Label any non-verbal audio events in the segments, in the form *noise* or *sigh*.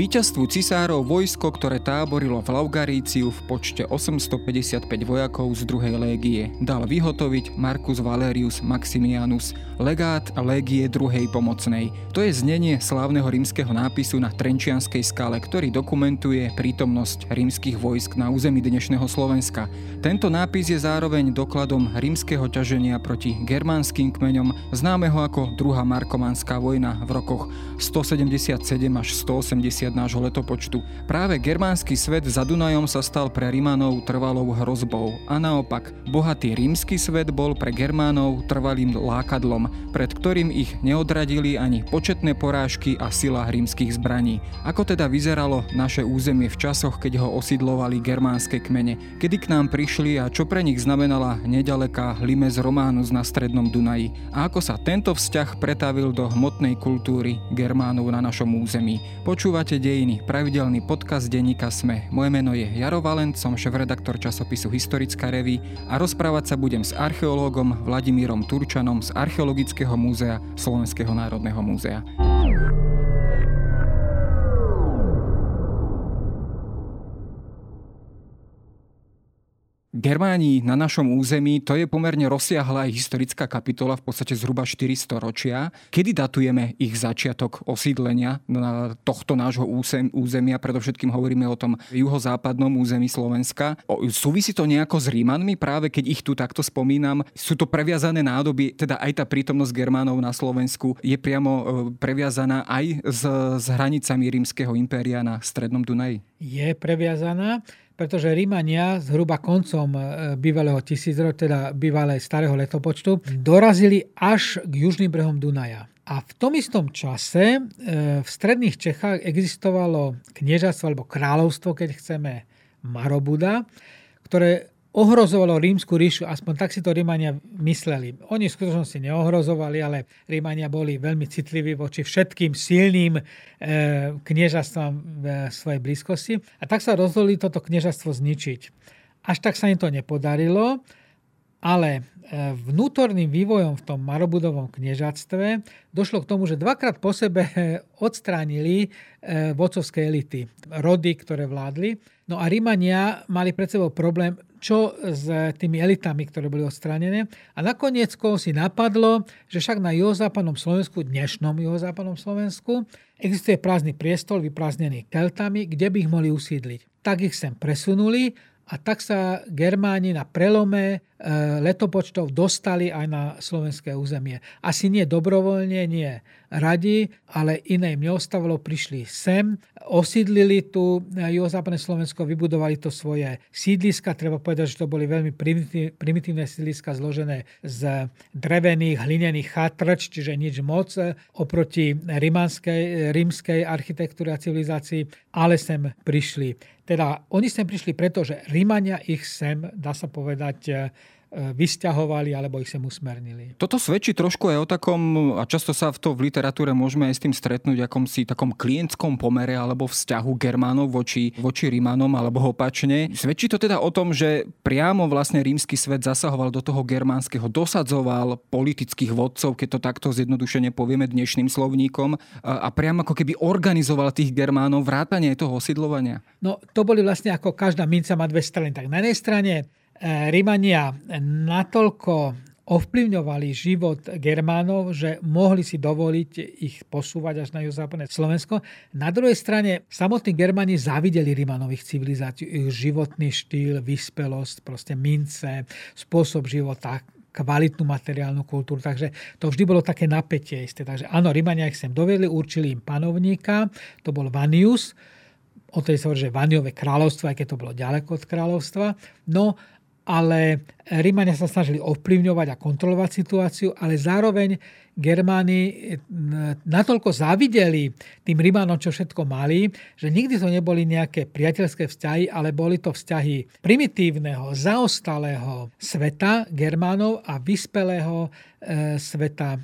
Výťazstvu cisárov vojsko, ktoré táborilo v Laugaríciu v počte 855 vojakov z druhej légie, dal vyhotoviť Marcus Valerius Maximianus, legát légie druhej pomocnej. To je znenie slávneho rímskeho nápisu na Trenčianskej skale, ktorý dokumentuje prítomnosť rímskych vojsk na území dnešného Slovenska. Tento nápis je zároveň dokladom rímskeho ťaženia proti germánskym kmeňom, známeho ako druhá Markomanská vojna v rokoch 177 až 180 nášho letopočtu. Práve germánsky svet za Dunajom sa stal pre Rimanov trvalou hrozbou a naopak, bohatý rímsky svet bol pre Germánov trvalým lákadlom, pred ktorým ich neodradili ani početné porážky a sila rímskych zbraní. Ako teda vyzeralo naše územie v časoch, keď ho osidlovali germánske kmene, kedy k nám prišli a čo pre nich znamenala nedaleká Limes Románus na strednom Dunaji a ako sa tento vzťah pretavil do hmotnej kultúry Germánov na našom území. Počúvate Dejiny, pravidelný podcast denníka Sme. Moje meno je Jaro Valent, som šéf-redaktor časopisu Historická revy a rozprávať sa budem s archeológom Vladimírom Turčanom z Archeologického múzea Slovenského národného múzea. Germáni na našom území, to je pomerne rozsiahla historická kapitola, v podstate zhruba 400 ročia. Kedy datujeme ich začiatok osídlenia na tohto nášho územia? Predovšetkým hovoríme o tom juhozápadnom území Slovenska. Súvisí to nejako s Rímanmi, práve keď ich tu takto spomínam? Sú to previazané nádoby, teda aj tá prítomnosť Germánov na Slovensku je priamo e, previazaná aj s, s hranicami rímskeho impéria na Strednom Dunaji? Je previazaná pretože Rímania zhruba koncom e, bývalého tisícročia, teda bývalej starého letopočtu, dorazili až k južným brehom Dunaja. A v tom istom čase e, v stredných Čechách existovalo kniežatstvo alebo kráľovstvo, keď chceme, Marobuda, ktoré ohrozovalo rímsku ríšu, aspoň tak si to Rímania mysleli. Oni v skutočnosti neohrozovali, ale Rímania boli veľmi citliví voči všetkým silným e, kniežastvám v svojej blízkosti. A tak sa rozhodli toto kniežastvo zničiť. Až tak sa im to nepodarilo, ale e, vnútorným vývojom v tom Marobudovom kniežatstve došlo k tomu, že dvakrát po sebe *laughs* odstránili e, vodcovské elity, rody, ktoré vládli. No a Rímania mali pred sebou problém čo s tými elitami, ktoré boli odstránené. A nakoniec koho si napadlo, že však na juhozápadnom Slovensku, dnešnom juhozápadnom Slovensku, existuje prázdny priestol vyprázdnený Keltami, kde by ich mohli usídliť. Tak ich sem presunuli a tak sa Germáni na prelome e, letopočtov dostali aj na slovenské územie. Asi nie dobrovoľne, nie radi, ale iné im neostávalo, prišli sem, osídlili tu juhozápadné Slovensko, vybudovali to svoje sídliska. Treba povedať, že to boli veľmi primitívne sídliska zložené z drevených, hlinených chatrč, čiže nič moc oproti rímskej, rímskej architektúre a civilizácii, ale sem prišli teda oni sem prišli preto, že Rímania ich sem, dá sa povedať, vysťahovali alebo ich sem usmernili. Toto svedčí trošku aj o takom, a často sa v to v literatúre môžeme aj s tým stretnúť, akom si takom klientskom pomere alebo vzťahu Germánov voči, voči Rímanom alebo opačne. Svedčí to teda o tom, že priamo vlastne rímsky svet zasahoval do toho germánskeho, dosadzoval politických vodcov, keď to takto zjednodušene povieme dnešným slovníkom, a, priamo ako keby organizoval tých Germánov vrátanie toho osidlovania. No to boli vlastne ako každá minca má dve strany. Tak na jednej strane Rímania natoľko ovplyvňovali život Germánov, že mohli si dovoliť ich posúvať až na juhozápadné Slovensko. Na druhej strane samotní Germáni zavideli Rímanových civilizáciu, ich životný štýl, vyspelosť, proste mince, spôsob života, kvalitnú materiálnu kultúru. Takže to vždy bolo také napätie isté. Takže áno, Rímania ich sem dovedli, určili im panovníka, to bol Vanius, o tej sa hovorí, že Vaniové kráľovstvo, aj keď to bolo ďaleko od kráľovstva. No ale Rímania sa snažili ovplyvňovať a kontrolovať situáciu, ale zároveň Germáni natoľko závideli tým Rímanom, čo všetko mali, že nikdy to neboli nejaké priateľské vzťahy, ale boli to vzťahy primitívneho, zaostalého sveta Germánov a vyspelého E, sveta e,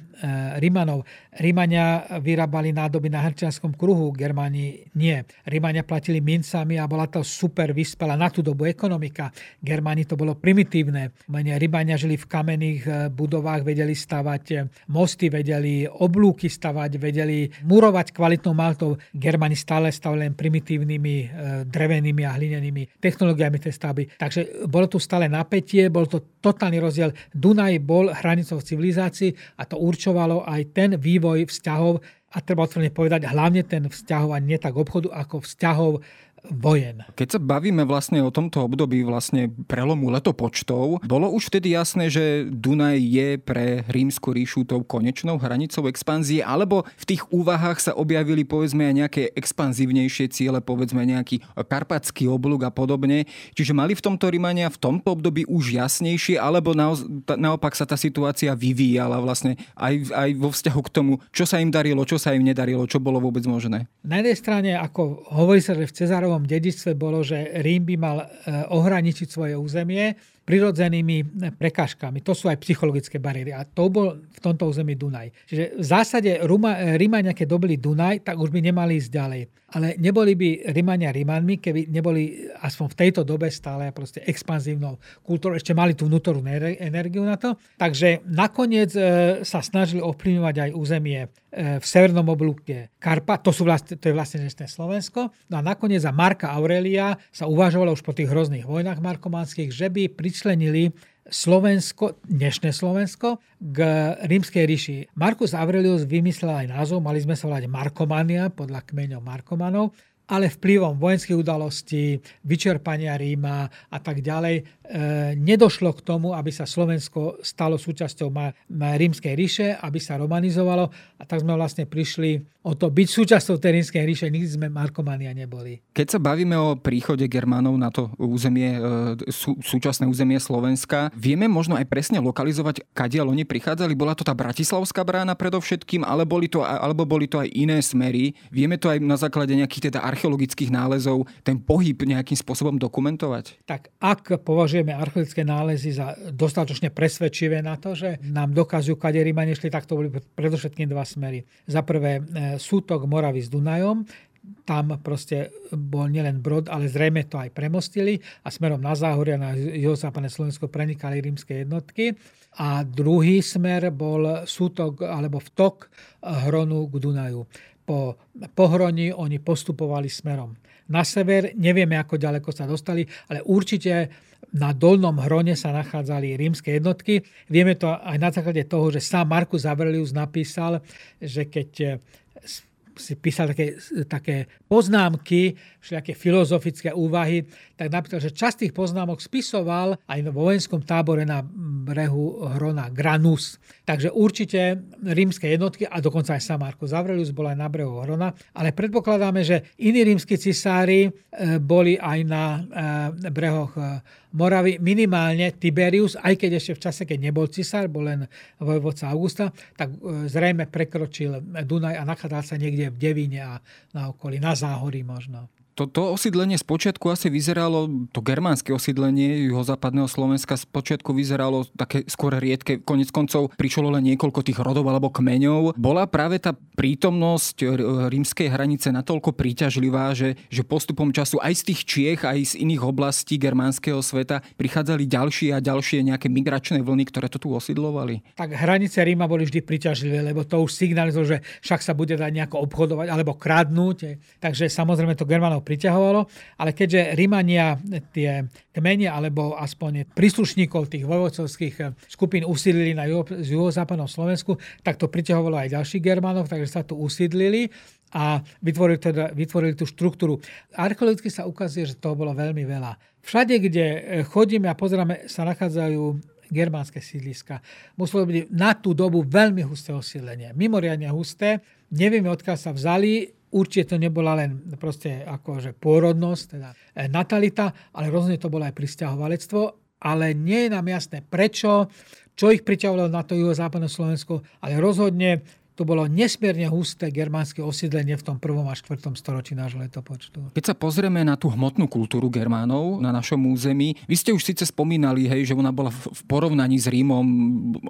Rímanov. Rímania vyrábali nádoby na hrčianskom kruhu, Germáni nie. Rímania platili mincami a bola to super vyspela na tú dobu ekonomika. Germáni to bolo primitívne. Rímania žili v kamenných budovách, vedeli stavať mosty, mosty, vedeli oblúky stavať, vedeli murovať kvalitnou maltou. Germani stále stavili len primitívnymi e, drevenými a hlinenými technológiami tej stavby. Takže bolo tu stále napätie, bol to totálny rozdiel. Dunaj bol hranicou civilizácií a to určovalo aj ten vývoj vzťahov a treba otvorene povedať, hlavne ten vzťahov a nie tak obchodu, ako vzťahov vojen. Keď sa bavíme vlastne o tomto období vlastne prelomu letopočtov, bolo už vtedy jasné, že Dunaj je pre rímsku ríšu tou konečnou hranicou expanzie, alebo v tých úvahách sa objavili povedzme aj nejaké expanzívnejšie ciele, povedzme nejaký karpatský oblúk a podobne. Čiže mali v tomto Rímania v tomto období už jasnejšie, alebo naopak sa tá situácia vyvíjala vlastne aj, aj vo vzťahu k tomu, čo sa im darilo, čo sa im nedarilo, čo bolo vôbec možné? Na jednej strane, ako hovorí sa, že v Cezárovom Rímovom dedičstve bolo, že Rím by mal e, ohraničiť svoje územie prirodzenými prekážkami. To sú aj psychologické bariéry. A to bol v tomto území Dunaj. Čiže v zásade Rímania, keď dobili Dunaj, tak už by nemali ísť ďalej. Ale neboli by Rímania Rímanmi, keby neboli aspoň v tejto dobe stále proste expanzívnou kultúrou. Ešte mali tú vnútornú energiu na to. Takže nakoniec e, sa snažili ovplyvňovať aj územie e, v severnom oblúke Karpa, to, sú vlastne, to je vlastne dnešné Slovensko. No a nakoniec za Marka Aurelia sa uvažovalo už po tých hrozných vojnách markománskych, že by pri vyčlenili Slovensko, dnešné Slovensko, k rímskej ríši. Markus Aurelius vymyslel aj názov, mali sme sa volať Markomania, podľa kmeňov Markomanov ale vplyvom vojenských udalostí, vyčerpania Ríma a tak ďalej, e, nedošlo k tomu, aby sa Slovensko stalo súčasťou ma, ma rímskej ríše, aby sa romanizovalo a tak sme vlastne prišli o to byť súčasťou tej rímskej ríše, nikdy sme Markomania neboli. Keď sa bavíme o príchode Germánov na to územie, e, sú, súčasné územie Slovenska, vieme možno aj presne lokalizovať, kadiaľ oni prichádzali? Bola to tá Bratislavská brána predovšetkým, ale boli to, alebo boli to aj iné smery? Vieme to aj na základe nejakých teda archeologických nálezov ten pohyb nejakým spôsobom dokumentovať? Tak ak považujeme archeologické nálezy za dostatočne presvedčivé na to, že nám dokazujú, kade Rímani šli, tak to boli predovšetkým dva smery. Za prvé e, sútok Moravy s Dunajom, tam proste bol nielen brod, ale zrejme to aj premostili a smerom na Záhoria, na juhozápadné Slovensko prenikali rímske jednotky. A druhý smer bol sútok alebo vtok Hronu k Dunaju po pohroni oni postupovali smerom na sever. Nevieme, ako ďaleko sa dostali, ale určite na dolnom hrone sa nachádzali rímske jednotky. Vieme to aj na základe toho, že sám Markus Aurelius napísal, že keď si písal také, také poznámky, všelijaké filozofické úvahy, tak napríklad, že časť tých poznámok spisoval aj v vojenskom tábore na brehu Hrona Granus. Takže určite rímske jednotky, a dokonca aj sám Marko Aurelius bol aj na brehu Hrona, ale predpokladáme, že iní rímsky cisári e, boli aj na e, brehoch e, Moravy, minimálne Tiberius, aj keď ešte v čase, keď nebol cisár, bol len vojvodca Augusta, tak zrejme prekročil Dunaj a nachádzal sa niekde v Devíne a na okolí, na Záhorí možno to, to osídlenie spočiatku asi vyzeralo, to germánske osídlenie juhozápadného Slovenska spočiatku vyzeralo také skôr riedke. Konec koncov prišlo len niekoľko tých rodov alebo kmeňov. Bola práve tá prítomnosť rímskej hranice natoľko príťažlivá, že, že postupom času aj z tých Čiech, aj z iných oblastí germánskeho sveta prichádzali ďalšie a ďalšie nejaké migračné vlny, ktoré to tu osídlovali. Tak hranice Ríma boli vždy príťažlivé, lebo to už signalizovalo, že však sa bude dať nejako obchodovať alebo kradnúť. Takže samozrejme to Germánov priťahovalo, ale keďže Rímania tie kmene alebo aspoň príslušníkov tých vojvodcovských skupín usídlili na juho, juhozápadnom Slovensku, tak to priťahovalo aj ďalších Germánov, takže sa tu usídlili a vytvorili, teda, vytvorili tú štruktúru. Archeologicky sa ukazuje, že toho bolo veľmi veľa. Všade, kde chodíme a pozeráme, sa nachádzajú germánske sídliska. Muselo byť na tú dobu veľmi husté osídlenie. Mimoriadne husté. Nevieme, odkiaľ sa vzali. Určite to nebola len proste akože pôrodnosť, teda e, natalita, ale rozhodne to bolo aj pristahovalectvo. Ale nie je nám jasné prečo, čo ich priťahovalo na to juhozápadné Slovensko, ale rozhodne to bolo nesmierne husté germánske osídlenie v tom prvom a štvrtom storočí nášho letopočtu. Keď sa pozrieme na tú hmotnú kultúru Germánov na našom území, vy ste už síce spomínali, hej, že ona bola v porovnaní s Rímom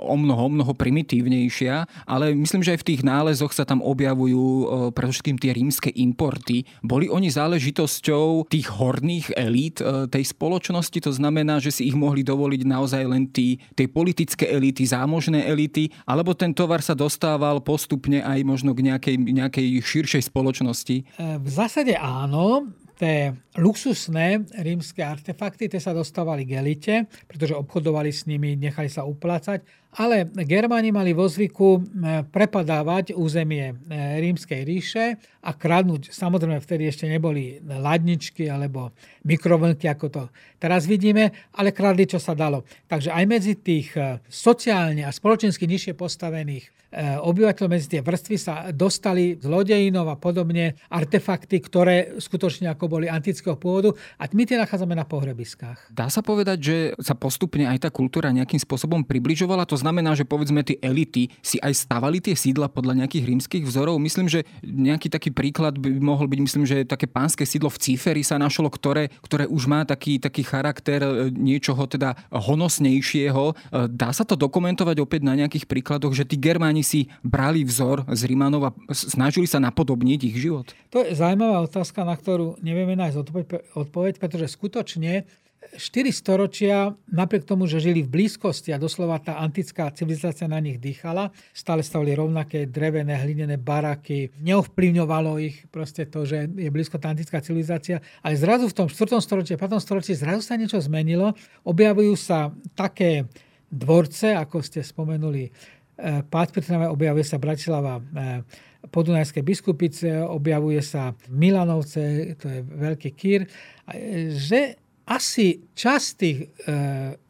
o mnoho, o mnoho primitívnejšia, ale myslím, že aj v tých nálezoch sa tam objavujú e, predovšetkým tie rímske importy. Boli oni záležitosťou tých horných elít e, tej spoločnosti, to znamená, že si ich mohli dovoliť naozaj len tí, tej politické elity, zámožné elity, alebo ten tovar sa dostával po postupne aj možno k nejakej, nejakej širšej spoločnosti? E, v zásade áno. Tie luxusné rímske artefakty tie sa dostávali k elite, pretože obchodovali s nimi, nechali sa uplácať. Ale Germáni mali vo zvyku e, prepadávať územie e, rímskej ríše a kradnúť. Samozrejme, vtedy ešte neboli ladničky alebo mikrovlnky, ako to teraz vidíme, ale kradli, čo sa dalo. Takže aj medzi tých sociálne a spoločensky nižšie postavených E, obyvateľov medzi tie vrstvy sa dostali zlodejinov a podobne artefakty, ktoré skutočne ako boli antického pôvodu a my tie nachádzame na pohrebiskách. Dá sa povedať, že sa postupne aj tá kultúra nejakým spôsobom približovala? To znamená, že povedzme tie elity si aj stavali tie sídla podľa nejakých rímskych vzorov. Myslím, že nejaký taký príklad by mohol byť, myslím, že také pánske sídlo v Cíferi sa našlo, ktoré, ktoré už má taký, taký charakter e, niečoho teda honosnejšieho. E, dá sa to dokumentovať opäť na nejakých príkladoch, že tí Germáni si brali vzor z Rímanov a snažili sa napodobniť ich život? To je zaujímavá otázka, na ktorú nevieme nájsť odpoveď, pretože skutočne 4 storočia, napriek tomu, že žili v blízkosti a doslova tá antická civilizácia na nich dýchala, stále stavili rovnaké drevené, hlinené baraky, neovplyvňovalo ich proste to, že je blízko tá antická civilizácia, ale zrazu v tom 4. storočí, 5. storočí zrazu sa niečo zmenilo, objavujú sa také dvorce, ako ste spomenuli, Eh, Pád Trnave objavuje sa Bratislava eh, Podunajské biskupice, objavuje sa Milanovce, to je veľký kýr, eh, že asi časť tých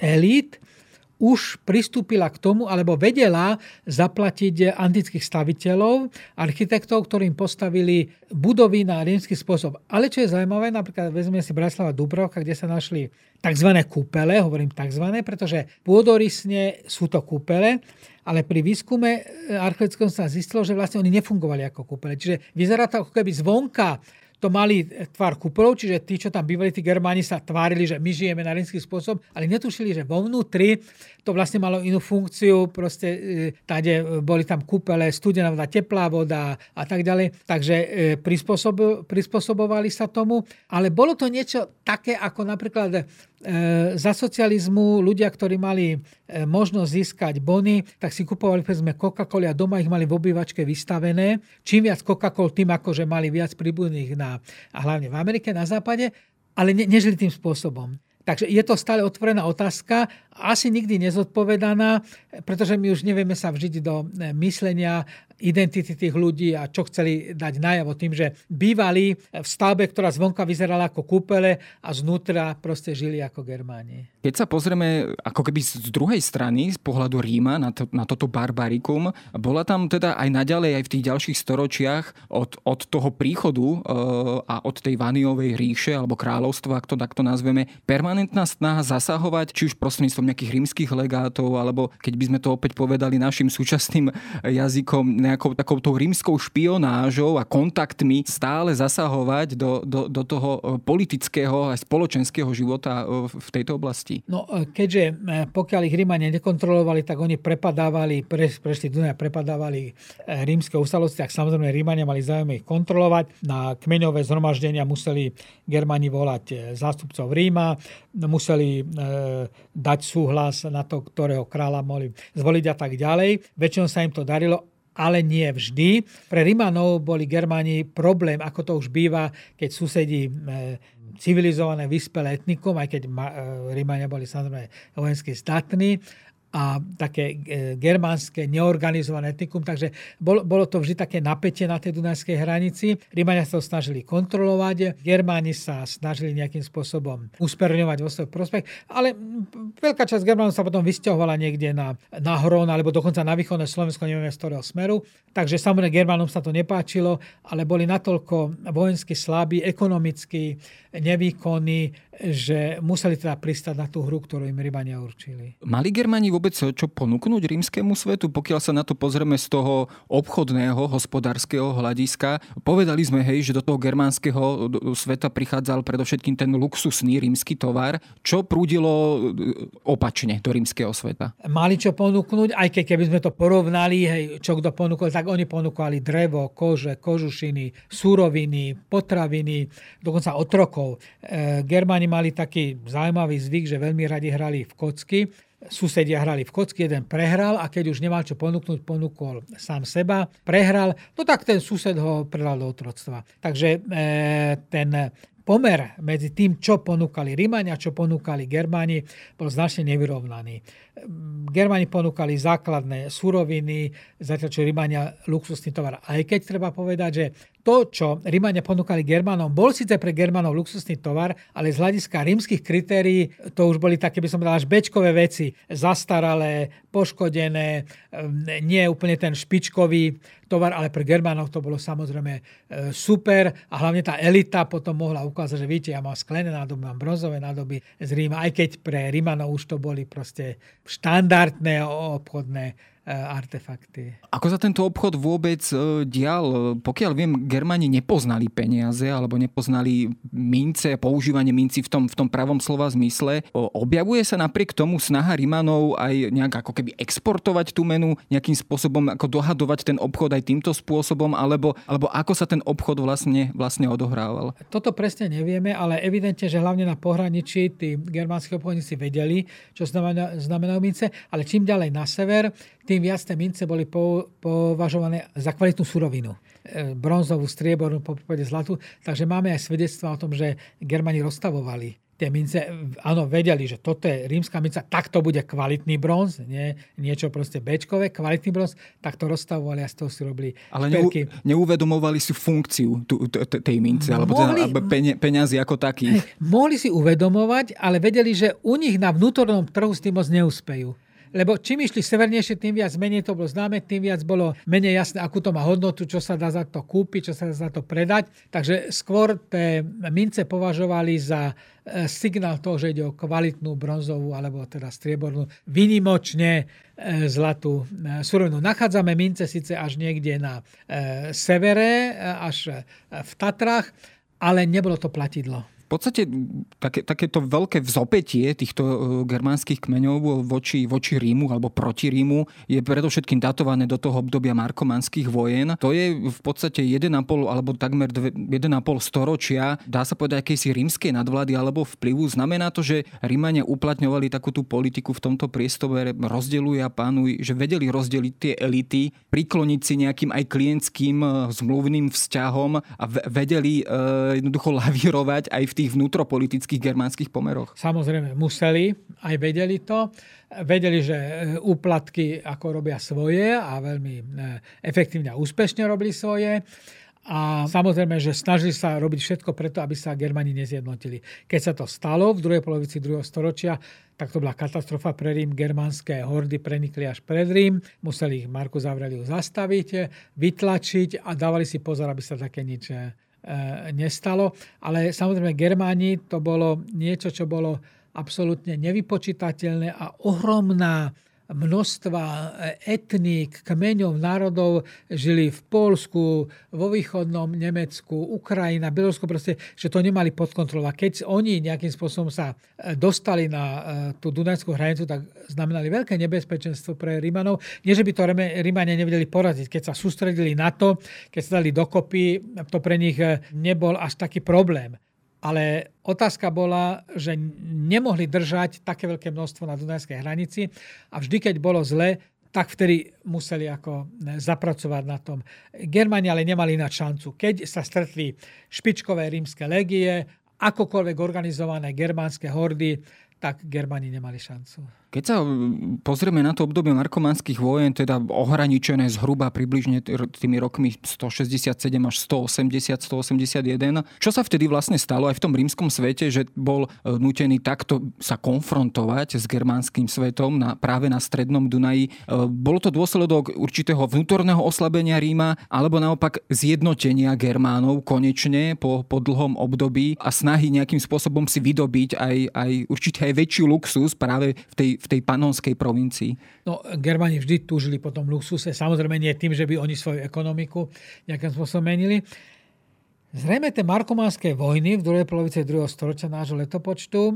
elít už pristúpila k tomu, alebo vedela zaplatiť antických staviteľov, architektov, ktorým postavili budovy na rímsky spôsob. Ale čo je zaujímavé, napríklad vezme si Bratislava Dubrovka, kde sa našli tzv. kúpele, hovorím tzv., pretože pôdorysne sú to kúpele, ale pri výskume e, archeologickom sa zistilo, že vlastne oni nefungovali ako kúpele. Čiže vyzerá to ako keby zvonka to mali tvar kupolov, čiže tí, čo tam bývali, tí Germáni sa tvárili, že my žijeme na rímsky spôsob, ale netušili, že vo vnútri to vlastne malo inú funkciu, proste e, tade boli tam kúpele, studená voda, teplá voda a tak ďalej. Takže e, prispôsob, prispôsobovali sa tomu, ale bolo to niečo také, ako napríklad E, za socializmu ľudia, ktorí mali e, možnosť získať bony, tak si kupovali povedzme Coca-Cola a doma ich mali v obývačke vystavené. Čím viac Coca-Col, tým ako že mali viac príbuzných na, a hlavne v Amerike, na západe, ale ne, nežili tým spôsobom. Takže je to stále otvorená otázka, asi nikdy nezodpovedaná, pretože my už nevieme sa vžiť do e, myslenia identity tých ľudí a čo chceli dať najavo tým, že bývali v stavbe, ktorá zvonka vyzerala ako kúpele a znútra proste žili ako Germáni. Keď sa pozrieme ako keby z druhej strany, z pohľadu Ríma na, to, na toto barbarikum, bola tam teda aj naďalej aj v tých ďalších storočiach od, od toho príchodu e, a od tej Vaniovej ríše alebo kráľovstva, ak to takto nazveme, permanentná snaha zasahovať, či už prostredníctvom nejakých rímskych legátov, alebo keď by sme to opäť povedali našim súčasným jazykom, nejakou takouto rímskou špionážou a kontaktmi stále zasahovať do, do, do toho e, politického a spoločenského života e, v tejto oblasti? No, e, keďže pokiaľ ich Rímania nekontrolovali, tak oni prepadávali, pre, prešli Dunaj, prepadávali rímske ustalosti, tak samozrejme Rímania mali záujem ich kontrolovať. Na kmeňové zhromaždenia museli Germani volať zástupcov Ríma, museli dať súhlas na to, ktorého kráľa mohli zvoliť a tak ďalej. Väčšinou sa im to darilo ale nie vždy. Pre Rimanov boli Germáni problém, ako to už býva, keď susedí e, civilizované, vyspelé etnikum, aj keď e, Rímania boli samozrejme vojensky zdatní a také e, germánske neorganizované etnikum, takže bolo, to vždy také napätie na tej Dunajskej hranici. Rímania sa to snažili kontrolovať, Germáni sa snažili nejakým spôsobom usperňovať vo svoj prospech, ale veľká časť Germánov sa potom vysťahovala niekde na, na Hron, alebo dokonca na východné Slovensko, neviem z ktorého smeru. Takže samozrejme Germánom sa to nepáčilo, ale boli natoľko vojensky slabí, ekonomicky nevýkonní, že museli teda pristať na tú hru, ktorú im Rímania určili. Mali Germáni vôbec čo ponúknuť rímskému svetu, pokiaľ sa na to pozrieme z toho obchodného, hospodárskeho hľadiska? Povedali sme, hej, že do toho germánskeho sveta prichádzal predovšetkým ten luxusný rímsky tovar. Čo prúdilo e, opačne do rímskeho sveta? Mali čo ponúknuť, aj keď keby sme to porovnali, hej, čo kto ponúkol, tak oni ponúkali drevo, kože, kožušiny, súroviny, potraviny, dokonca otrokov. E, Germáni mali taký zaujímavý zvyk, že veľmi radi hrali v kocky. Susedia hrali v kocky, jeden prehral a keď už nemal čo ponúknuť, ponúkol sám seba, prehral, no tak ten sused ho predal do otroctva. Takže e, ten pomer medzi tým, čo ponúkali Rímania čo ponúkali Germáni, bol značne nevyrovnaný. Germáni ponúkali základné suroviny, zatiaľ čo Rímania luxusný tovar. Aj keď treba povedať, že to, čo Rímania ponúkali Germánom, bol síce pre Germánov luxusný tovar, ale z hľadiska rímskych kritérií to už boli také, by som povedal, až bečkové veci. Zastaralé, poškodené, nie úplne ten špičkový tovar, ale pre Germánov to bolo samozrejme e, super a hlavne tá elita potom mohla ukázať, že vidíte, ja mám sklené nádoby, mám bronzové nádoby z Ríma, aj keď pre Rímanov už to boli proste štandardné obchodné artefakty. Ako sa tento obchod vôbec e, dial? Pokiaľ viem, Germáni nepoznali peniaze alebo nepoznali mince, používanie minci v tom, v tom pravom slova zmysle. Objavuje sa napriek tomu snaha Rimanov aj nejak ako keby exportovať tú menu, nejakým spôsobom ako dohadovať ten obchod aj týmto spôsobom, alebo, alebo ako sa ten obchod vlastne, vlastne odohrával? Toto presne nevieme, ale evidentne, že hlavne na pohraničí tí germánsky obchodníci vedeli, čo znamená, znamenajú mince, ale čím ďalej na sever, tým viac tie mince boli považované za kvalitnú surovinu. E, bronzovú, striebornú, po prípade zlatu. Takže máme aj svedectva o tom, že Germani rozstavovali tie mince, áno, vedeli, že toto je rímska minca, tak to bude kvalitný bronz, nie, niečo proste bečkové, kvalitný bronz, tak to rozstavovali a z toho si robili Ale neu, neuvedomovali si funkciu tej mince, alebo teda, peniazy ako takých. Mohli si uvedomovať, ale vedeli, že u nich na vnútornom trhu s tým moc neúspejú lebo čím išli severnejšie, tým viac menej to bolo známe, tým viac bolo menej jasné, akú to má hodnotu, čo sa dá za to kúpiť, čo sa dá za to predať. Takže skôr tie mince považovali za e, signál toho, že ide o kvalitnú bronzovú alebo teda striebornú, vynimočne e, zlatú e, surovinu. Nachádzame mince síce až niekde na severe, až v Tatrách, ale nebolo to platidlo v podstate také, takéto veľké vzopetie týchto e, germánskych kmeňov voči, voči Rímu alebo proti Rímu je predovšetkým datované do toho obdobia markomanských vojen. To je v podstate 1,5 alebo takmer 1,5 storočia, dá sa povedať, akejsi rímskej nadvlády alebo vplyvu. Znamená to, že Rímania uplatňovali takú tú politiku v tomto priestore, rozdeľujú a pánuj, že vedeli rozdeliť tie elity, prikloniť si nejakým aj klientským e, zmluvným vzťahom a vedeli e, jednoducho lavírovať aj v tých vnútropolitických germánskych pomeroch? Samozrejme, museli, aj vedeli to. Vedeli, že e, úplatky ako robia svoje a veľmi e, efektívne a úspešne robili svoje. A samozrejme, že snažili sa robiť všetko preto, aby sa Germani nezjednotili. Keď sa to stalo v druhej polovici druhého storočia, tak to bola katastrofa pre Rím. Germánske hordy prenikli až pred Rím. Museli ich Markus Aurelius zastaviť, vytlačiť a dávali si pozor, aby sa také nič E, nestalo. Ale samozrejme Germáni to bolo niečo, čo bolo absolútne nevypočítateľné a ohromná množstva etník, kmeňov, národov žili v Polsku, vo východnom Nemecku, Ukrajina, Bielorusko, proste, že to nemali pod kontrolou. A keď oni nejakým spôsobom sa e, dostali na e, tú Dunajskú hranicu, tak znamenali veľké nebezpečenstvo pre Rímanov. Nie, že by to Rímania nevedeli poraziť. Keď sa sústredili na to, keď sa dali dokopy, to pre nich e, nebol až taký problém. Ale otázka bola, že nemohli držať také veľké množstvo na Dunajskej hranici a vždy, keď bolo zle, tak vtedy museli ako e, zapracovať na tom. Germani ale nemali na šancu. Keď sa stretli špičkové rímske legie, akokoľvek organizované germánske hordy, tak Germáni nemali šancu. Keď sa pozrieme na to obdobie markománskych vojen, teda ohraničené zhruba približne tými rokmi 167 až 180, 181, čo sa vtedy vlastne stalo aj v tom rímskom svete, že bol e, nutený takto sa konfrontovať s germánskym svetom na, práve na strednom Dunaji. E, bolo to dôsledok určitého vnútorného oslabenia Ríma alebo naopak zjednotenia Germánov konečne po, po dlhom období a snahy nejakým spôsobom si vydobiť aj, aj určite aj väčší luxus práve v tej, v tej panonskej provincii? No, Germáni vždy túžili po tom luxuse. Samozrejme nie tým, že by oni svoju ekonomiku nejakým spôsobom menili. Zrejme tie markománske vojny v druhej polovici druhého storočia nášho letopočtu e,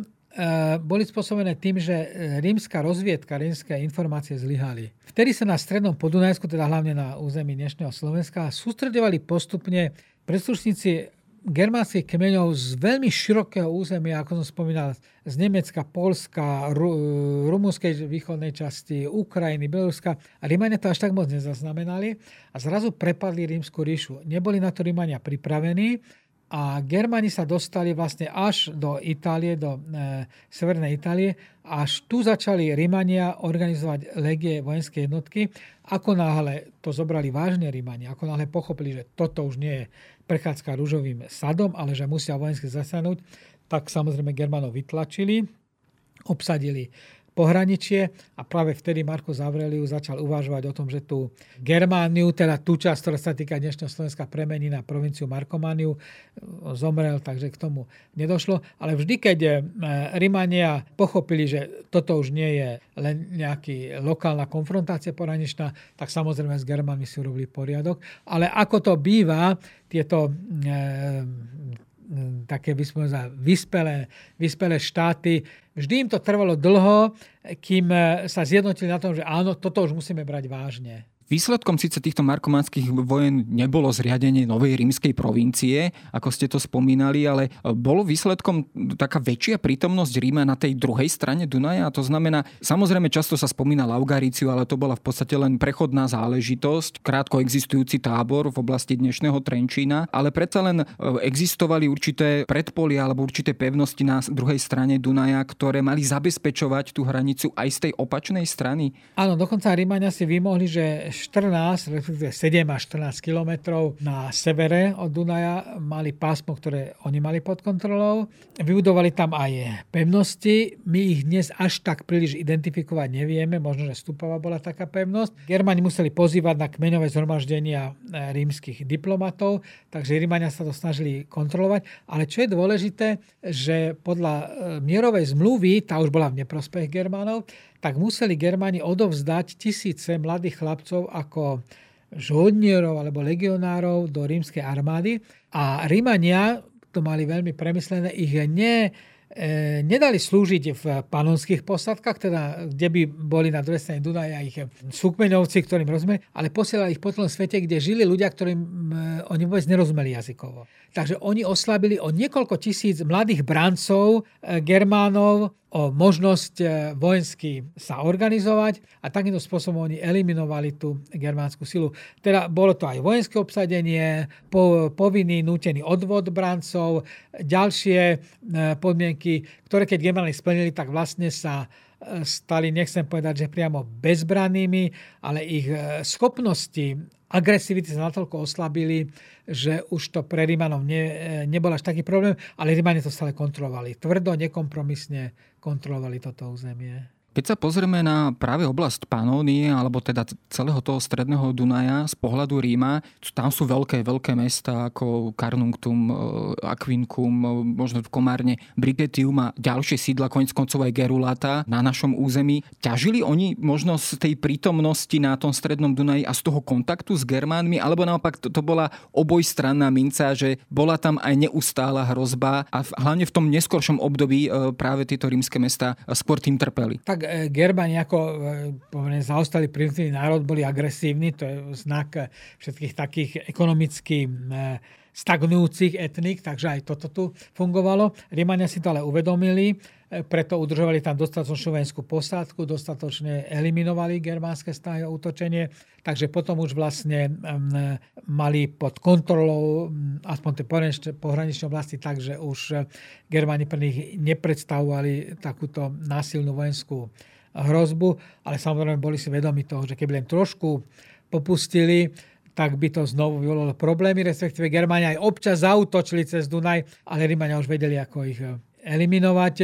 boli spôsobené tým, že rímska rozviedka, rímske informácie zlyhali. Vtedy sa na strednom Podunajsku, teda hlavne na území dnešného Slovenska, sústredovali postupne príslušníci germánskych kmeňov z veľmi širokého územia, ako som spomínal, z Nemecka, Polska, Ru- rumúnskej východnej časti, Ukrajiny, Bieloruska. A Rímania to až tak moc nezaznamenali a zrazu prepadli rímsku ríšu. Neboli na to Rímania pripravení a Germani sa dostali vlastne až do Itálie, do e, severnej Itálie. Až tu začali Rímania organizovať legie vojenské jednotky. Ako náhle to zobrali vážne Rímania, ako náhle pochopili, že toto už nie je prechádzka rúžovým sadom, ale že musia vojensky zasanúť, tak samozrejme Germanov vytlačili, obsadili pohraničie a práve vtedy Marko Aurelius začal uvažovať o tom, že tú Germániu, teda tú časť, ktorá sa týka dnešného Slovenska, premení na provinciu Markomániu. Zomrel, takže k tomu nedošlo. Ale vždy, keď eh, Rimania pochopili, že toto už nie je len nejaký lokálna konfrontácia pohraničná, tak samozrejme s Germánmi si urobili poriadok. Ale ako to býva, tieto e, také vyspelé, vyspelé štáty. Vždy im to trvalo dlho, kým sa zjednotili na tom, že áno, toto už musíme brať vážne. Výsledkom síce týchto markománskych vojen nebolo zriadenie novej rímskej provincie, ako ste to spomínali, ale bolo výsledkom taká väčšia prítomnosť Ríma na tej druhej strane Dunaja. A to znamená, samozrejme často sa spomína Laugaríciu, ale to bola v podstate len prechodná záležitosť, krátko existujúci tábor v oblasti dnešného Trenčína, ale predsa len e, existovali určité predpolia alebo určité pevnosti na druhej strane Dunaja, ktoré mali zabezpečovať tú hranicu aj z tej opačnej strany. Áno, dokonca Rímania si vymohli, že 14, respektíve 7 až 14 kilometrov na severe od Dunaja mali pásmo, ktoré oni mali pod kontrolou. Vybudovali tam aj pevnosti. My ich dnes až tak príliš identifikovať nevieme. Možno, že Stupava bola taká pevnosť. Germani museli pozývať na kmeňové zhromaždenia e, rímskych diplomatov, takže Rímania sa to snažili kontrolovať. Ale čo je dôležité, že podľa e, mierovej zmluvy, tá už bola v neprospech Germánov, tak museli Germáni odovzdať tisíce mladých chlapcov ako žoldnierov alebo legionárov do rímskej armády a Rímania to mali veľmi premyslené, ich ne, e, nedali slúžiť v panonských posadkách, teda kde by boli na druhej strane Dunaja ich súkmeňovci, ktorým rozumeli, ale posielali ich po celom svete, kde žili ľudia, ktorým e, oni vôbec nerozumeli jazykovo. Takže oni oslabili o niekoľko tisíc mladých brancov, e, Germánov, o možnosť e, vojensky sa organizovať a takýmto spôsobom oni eliminovali tú germánsku silu. Teda bolo to aj vojenské obsadenie, po, povinný nútený odvod brancov, ďalšie e, podmienky, ktoré keď Germáni splnili, tak vlastne sa stali, nechcem povedať, že priamo bezbrannými, ale ich schopnosti agresivity sa natoľko oslabili, že už to pre Rímanov ne, nebol až taký problém, ale Rímani to stále kontrolovali. Tvrdo, nekompromisne kontrolovali toto územie. Keď sa pozrieme na práve oblasť Panónie, alebo teda celého toho stredného Dunaja z pohľadu Ríma, tam sú veľké, veľké mesta ako Carnuntum, e, Aquincum, e, možno Komárne, Brigetium a ďalšie sídla, konec koncov aj Gerulata na našom území. Ťažili oni možno z tej prítomnosti na tom strednom Dunaji a z toho kontaktu s Germánmi, alebo naopak to, to bola obojstranná minca, že bola tam aj neustála hrozba a hlavne v tom neskoršom období e, práve tieto rímske mesta skôr tým trpeli. Tak tak e, Gerbani ako e, povedzme, zaostalý primitívny národ boli agresívni, to je znak e, všetkých takých ekonomicky stagnujúcich etnik, takže aj toto tu fungovalo. Rímania si to ale uvedomili, preto udržovali tam dostatočnú vojenskú posádku, dostatočne eliminovali germánske snahy o útočenie, takže potom už vlastne mali pod kontrolou aspoň tie pohraničné oblasti tak, už Germáni pre nich nepredstavovali takúto násilnú vojenskú hrozbu, ale samozrejme boli si vedomi toho, že keby len trošku popustili, tak by to znovu vyvolalo problémy, respektíve Germáni aj občas zautočili cez Dunaj, ale Rímania už vedeli, ako ich eliminovať.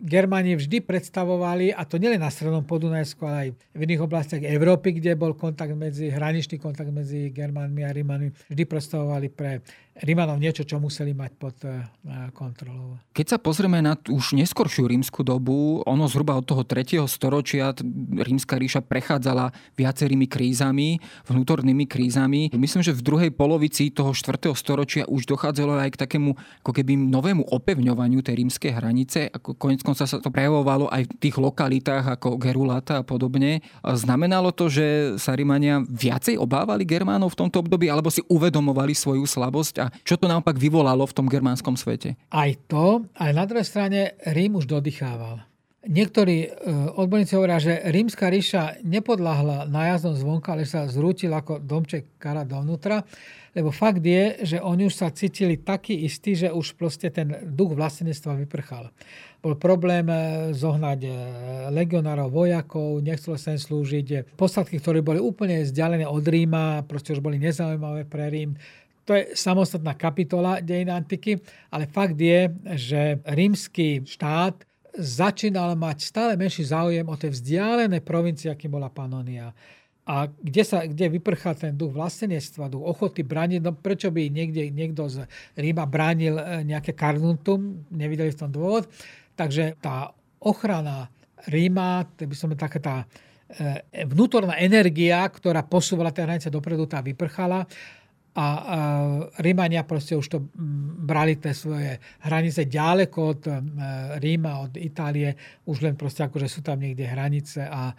Germáni vždy predstavovali, a to nielen na Strednom Podunajsku, ale aj v iných oblastiach Európy, kde bol kontakt medzi, hraničný kontakt medzi Germánmi a Rímanmi, vždy predstavovali pre Rímanov niečo, čo museli mať pod eh, kontrolou. Keď sa pozrieme na už neskoršiu rímsku dobu, ono zhruba od toho 3. storočia rímska ríša prechádzala viacerými krízami, vnútornými krízami. Myslím, že v druhej polovici toho 4. storočia už dochádzalo aj k takému ako keby novému opevňovaniu tej rímskej hranice. Ako konec konca sa to prejavovalo aj v tých lokalitách ako Gerulata a podobne. Znamenalo to, že sa Rímania viacej obávali Germánov v tomto období alebo si uvedomovali svoju slabosť a čo to naopak vyvolalo v tom germánskom svete? Aj to, ale na druhej strane Rím už dodýchával. Niektorí e, odborníci hovoria, že rímska ríša nepodľahla nájazdom zvonka, ale sa zrútil ako domček kara dovnútra, lebo fakt je, že oni už sa cítili taký istí, že už proste ten duch vlastenectva vyprchal. Bol problém e, zohnať e, legionárov, vojakov, nechcelo sa im slúžiť. Posadky, ktoré boli úplne vzdialené od Ríma, proste už boli nezaujímavé pre Rím to je samostatná kapitola dejin antiky, ale fakt je, že rímsky štát začínal mať stále menší záujem o tie vzdialené provincie, akým bola Panonia. A kde, sa, kde vyprchá ten duch vlastenectva, duch ochoty brániť, no prečo by niekde, niekto z Ríma bránil e, nejaké karnuntum, nevideli v tom dôvod. Takže tá ochrana Ríma, to by som taká tá e, vnútorná energia, ktorá posúvala tie hranice dopredu, tá vyprchala a, Rímania proste už to brali tie svoje hranice ďaleko od Ríma, od Itálie, už len proste akože sú tam niekde hranice a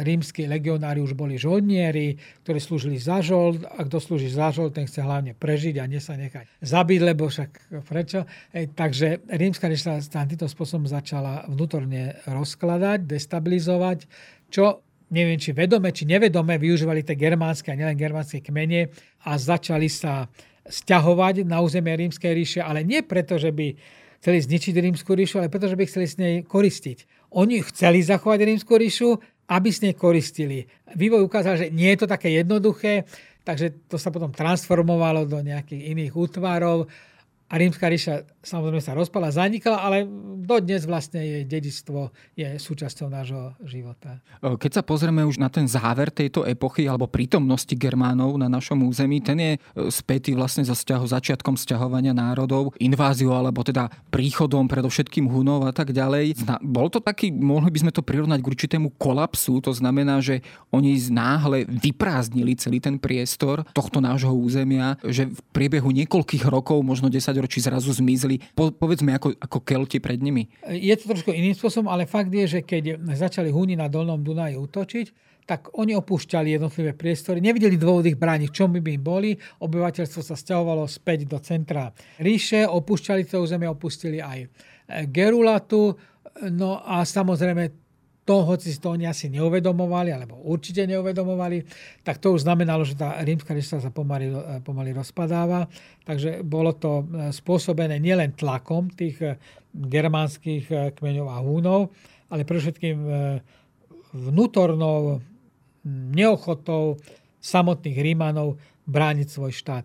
rímsky legionári už boli žoldnieri, ktorí slúžili za žold a kto slúži za žold, ten chce hlavne prežiť a nie sa nechať zabiť, lebo však prečo. E, takže rímska ríša sa týmto spôsobom začala vnútorne rozkladať, destabilizovať, čo neviem, či vedome, či nevedome využívali tie germánske a nielen germánske kmene a začali sa stiahovať na územie rímskej ríše, ale nie preto, že by chceli zničiť rímsku ríšu, ale preto, že by chceli s nej koristiť. Oni chceli zachovať rímsku ríšu, aby s nej koristili. Vývoj ukázal, že nie je to také jednoduché, takže to sa potom transformovalo do nejakých iných útvarov a rímska ríša samozrejme sa rozpala, zanikla, ale dodnes vlastne jej dedičstvo je súčasťou nášho života. Keď sa pozrieme už na ten záver tejto epochy alebo prítomnosti Germánov na našom území, ten je e, spätý vlastne za vzťahu, začiatkom sťahovania národov, inváziou alebo teda príchodom predovšetkým Hunov a tak ďalej. Bol to taký, mohli by sme to prirovnať k určitému kolapsu, to znamená, že oni náhle vyprázdnili celý ten priestor tohto nášho územia, že v priebehu niekoľkých rokov, možno 10 desaťročí zrazu zmizli, po, povedzme ako, ako Kelti pred nimi? Je to trošku iným spôsobom, ale fakt je, že keď začali Húni na Dolnom Dunaji útočiť, tak oni opúšťali jednotlivé priestory, nevideli dôvod ich brániť, čom by im boli. Obyvateľstvo sa stiahovalo späť do centra ríše, opúšťali to územie, opustili aj Gerulatu, no a samozrejme to, hoci si to oni asi neuvedomovali, alebo určite neuvedomovali, tak to už znamenalo, že tá rímska ríša sa pomaly, pomaly rozpadáva. Takže bolo to e, spôsobené nielen tlakom tých e, germánskych e, kmeňov a húnov, ale pre všetkým vnútornou neochotou samotných Rímanov brániť svoj štát.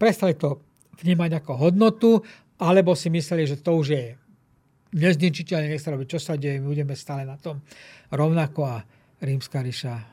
Prestali to vnímať ako hodnotu, alebo si mysleli, že to už je nezničiteľne, nech sa robí, čo sa deje, my budeme stále na tom rovnako a rímska ríša e,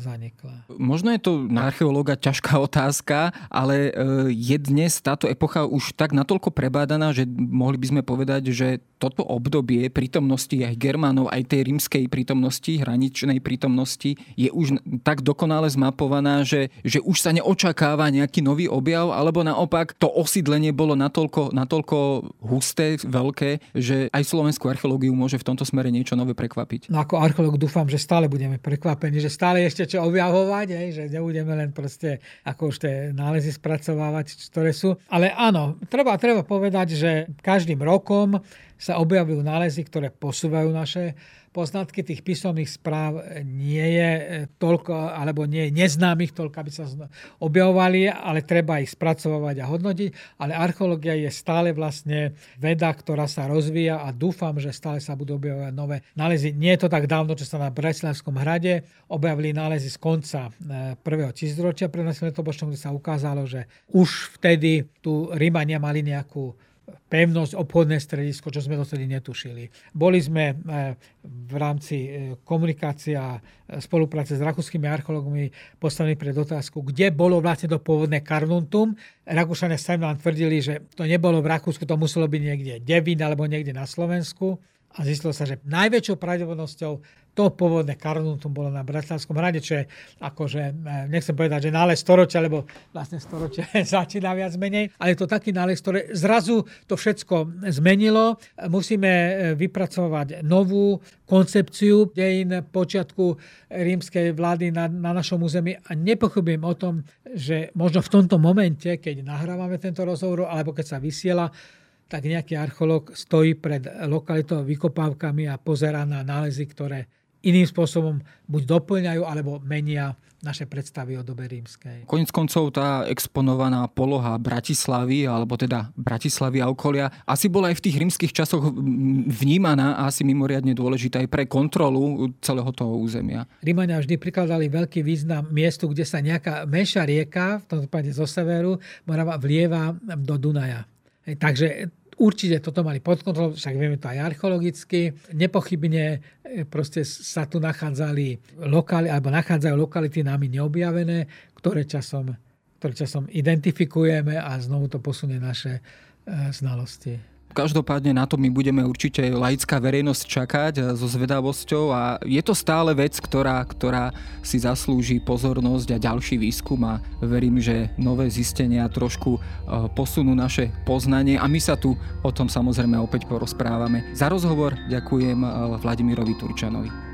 zanikla. Možno je to na archeológa ťažká *laughs* otázka, ale e, je dnes táto epocha už tak natoľko prebádaná, že mohli by sme povedať, že toto obdobie prítomnosti aj Germánov, aj tej rímskej prítomnosti, hraničnej prítomnosti je už tak dokonale zmapovaná, že, že už sa neočakáva nejaký nový objav, alebo naopak to osídlenie bolo natoľko, natoľko husté, veľké, že aj slovenskú archeológiu môže v tomto smere niečo nové prekvapiť. No ako archeológ dúfam, že stále budeme prekvapení, že stále ešte čo objavovať, hej, že nebudeme len proste ako už tie nálezy spracovávať, ktoré sú. Ale áno, treba, treba povedať, že každým rokom sa objavujú nálezy, ktoré posúvajú naše poznatky tých písomných správ nie je e, toľko, alebo nie je neznámych toľko, aby sa objavovali, ale treba ich spracovať a hodnotiť. Ale archeológia je stále vlastne veda, ktorá sa rozvíja a dúfam, že stále sa budú objavovať nové nálezy. Nie je to tak dávno, čo sa na Breslavskom hrade objavili nálezy z konca e, prvého tisícročia pred našim kde sa ukázalo, že už vtedy tu Rímania mali nejakú pevnosť, obchodné stredisko, čo sme dosedy netušili. Boli sme e, v rámci e, komunikácie a spolupráce s rakúskymi archeológmi postavení pred otázku, kde bolo vlastne to pôvodné Karnuntum. Rakúšania sa nám tvrdili, že to nebolo v Rakúsku, to muselo byť niekde Devín alebo niekde na Slovensku. A zistilo sa, že najväčšou pravdepodobnosťou to pôvodné Karnutum bolo na Bratislavskom hrade, čo je akože, e, nechcem povedať, že nález storočia, lebo vlastne storočie *laughs* začína viac menej, ale je to taký nález, ktoré zrazu to všetko zmenilo. Musíme e, vypracovať novú koncepciu dejín počiatku rímskej vlády na, na našom území a nepochybujem o tom, že možno v tomto momente, keď nahrávame tento rozhovor, alebo keď sa vysiela, tak nejaký archeológ stojí pred lokalitou vykopávkami a pozerá na nálezy, ktoré iným spôsobom buď doplňajú alebo menia naše predstavy o dobe rímskej. Konec koncov tá exponovaná poloha Bratislavy, alebo teda Bratislavy a okolia, asi bola aj v tých rímskych časoch vnímaná a asi mimoriadne dôležitá aj pre kontrolu celého toho územia. Rímania vždy prikladali veľký význam miestu, kde sa nejaká menšia rieka, v tomto prípade zo severu, Morava vlieva do Dunaja. Takže Určite toto mali pod kontrolou, však vieme to aj archeologicky. Nepochybne e, proste sa tu nachádzali lokály, alebo nachádzajú lokality nami neobjavené, ktoré časom, ktoré časom identifikujeme a znovu to posunie naše e, znalosti. Každopádne na to my budeme určite laická verejnosť čakať eh, so zvedavosťou a je to stále vec, ktorá, ktorá si zaslúži pozornosť a ďalší výskum a verím, že nové zistenia trošku eh, posunú naše poznanie a my sa tu o tom samozrejme opäť porozprávame. Za rozhovor ďakujem eh, Vladimirovi Turčanovi.